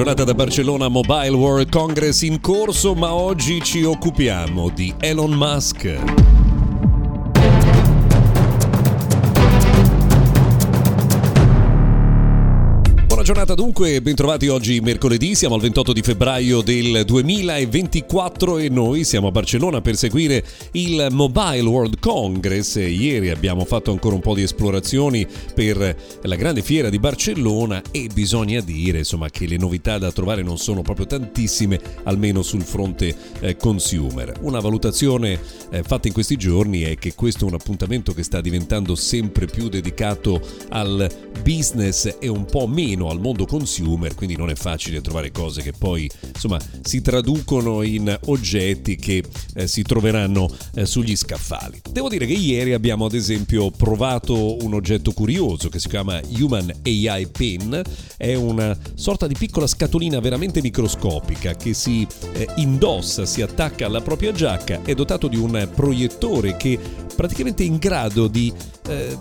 giornata da Barcellona Mobile World Congress in corso, ma oggi ci occupiamo di Elon Musk. Giornata dunque, bentrovati oggi mercoledì, siamo al 28 di febbraio del 2024 e noi siamo a Barcellona per seguire il Mobile World Congress. Ieri abbiamo fatto ancora un po' di esplorazioni per la grande fiera di Barcellona e bisogna dire insomma che le novità da trovare non sono proprio tantissime, almeno sul fronte eh, consumer. Una valutazione eh, fatta in questi giorni è che questo è un appuntamento che sta diventando sempre più dedicato al business e un po' meno al mondo consumer, quindi non è facile trovare cose che poi insomma si traducono in oggetti che eh, si troveranno eh, sugli scaffali. Devo dire che ieri abbiamo ad esempio provato un oggetto curioso che si chiama Human AI Pen, è una sorta di piccola scatolina veramente microscopica che si eh, indossa, si attacca alla propria giacca, è dotato di un proiettore che praticamente è in grado di eh,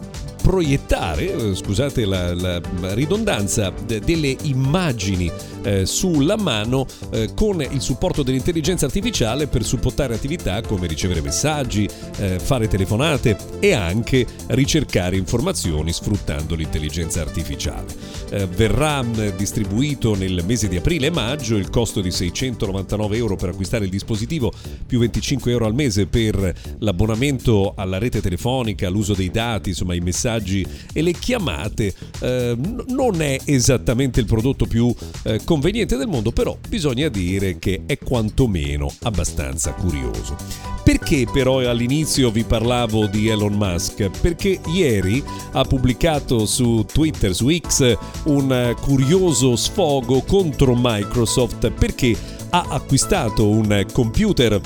proiettare, eh, scusate la, la ridondanza, delle immagini eh, sulla mano eh, con il supporto dell'intelligenza artificiale per supportare attività come ricevere messaggi, eh, fare telefonate e anche ricercare informazioni sfruttando l'intelligenza artificiale. Eh, verrà distribuito nel mese di aprile e maggio, il costo di 699 euro per acquistare il dispositivo più 25 euro al mese per l'abbonamento alla rete telefonica, l'uso dei dati, insomma i messaggi e le chiamate. Eh, non è esattamente il prodotto più eh, conveniente del mondo, però bisogna dire che è quantomeno abbastanza curioso. Perché però all'inizio vi parlavo di Elon Musk? Perché ieri ha pubblicato su Twitter, su X, un curioso sfogo contro Microsoft perché ha acquistato un computer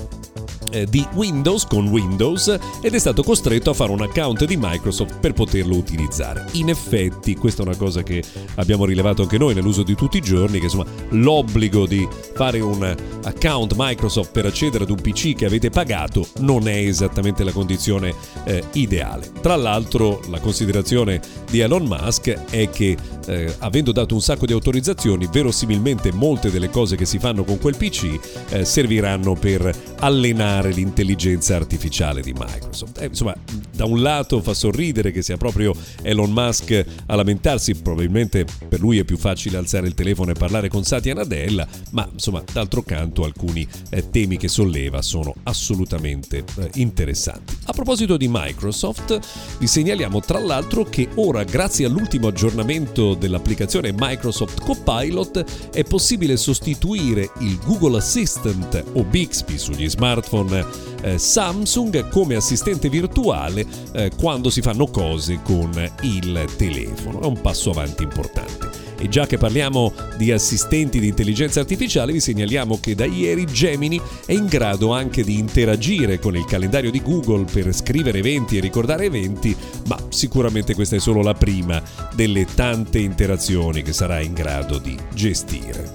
di Windows con Windows ed è stato costretto a fare un account di Microsoft per poterlo utilizzare. In effetti, questa è una cosa che abbiamo rilevato anche noi nell'uso di tutti i giorni, che insomma l'obbligo di fare un account Microsoft per accedere ad un PC che avete pagato non è esattamente la condizione eh, ideale. Tra l'altro la considerazione di Elon Musk è che eh, avendo dato un sacco di autorizzazioni, verosimilmente molte delle cose che si fanno con quel PC eh, serviranno per allenare l'intelligenza artificiale di Microsoft. Eh, insomma, da un lato fa sorridere che sia proprio Elon Musk a lamentarsi, probabilmente per lui è più facile alzare il telefono e parlare con Satya Nadella, ma insomma, d'altro canto alcuni eh, temi che solleva sono assolutamente eh, interessanti. A proposito di Microsoft, vi segnaliamo tra l'altro che ora, grazie all'ultimo aggiornamento dell'applicazione Microsoft Copilot è possibile sostituire il Google Assistant o Bixby sugli smartphone eh, Samsung come assistente virtuale eh, quando si fanno cose con il telefono. È un passo avanti importante. E già che parliamo di assistenti di intelligenza artificiale, vi segnaliamo che da ieri Gemini è in grado anche di interagire con il calendario di Google per scrivere eventi e ricordare eventi, ma sicuramente questa è solo la prima delle tante interazioni che sarà in grado di gestire.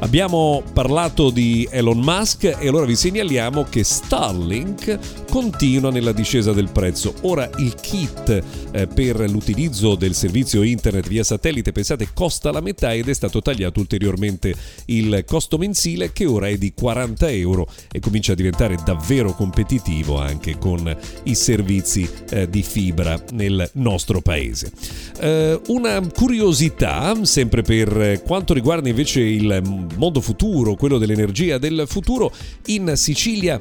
Abbiamo parlato di Elon Musk e allora vi segnaliamo che Starlink continua nella discesa del prezzo. Ora il kit eh, per l'utilizzo del servizio internet via satellite, pensate, costa la metà ed è stato tagliato ulteriormente il costo mensile che ora è di 40 euro e comincia a diventare davvero competitivo anche con i servizi eh, di fibra nel nostro paese. Eh, una curiosità, sempre per quanto riguarda invece il mondo futuro, quello dell'energia del futuro, in Sicilia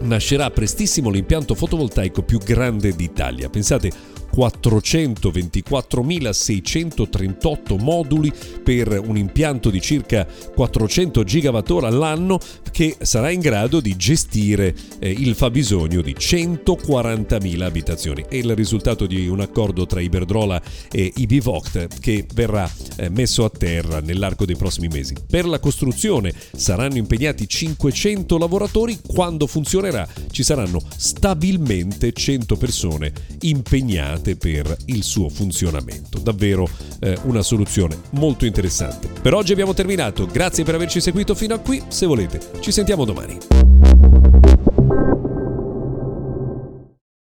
nascerà prestissimo l'impianto fotovoltaico più grande d'Italia. Pensate, 424.638 moduli per un impianto di circa 400 GWh all'anno che sarà in grado di gestire eh, il fabbisogno di 140.000 abitazioni. È il risultato di un accordo tra Iberdrola e Ibivoct che verrà eh, messo a terra nell'arco dei prossimi mesi. Per la costruzione saranno impegnati 500 lavoratori, quando funzionerà ci saranno stabilmente 100 persone impegnate per il suo funzionamento. Davvero eh, una soluzione molto interessante. Per oggi abbiamo terminato, grazie per averci seguito fino a qui, se volete ci sentiamo domani.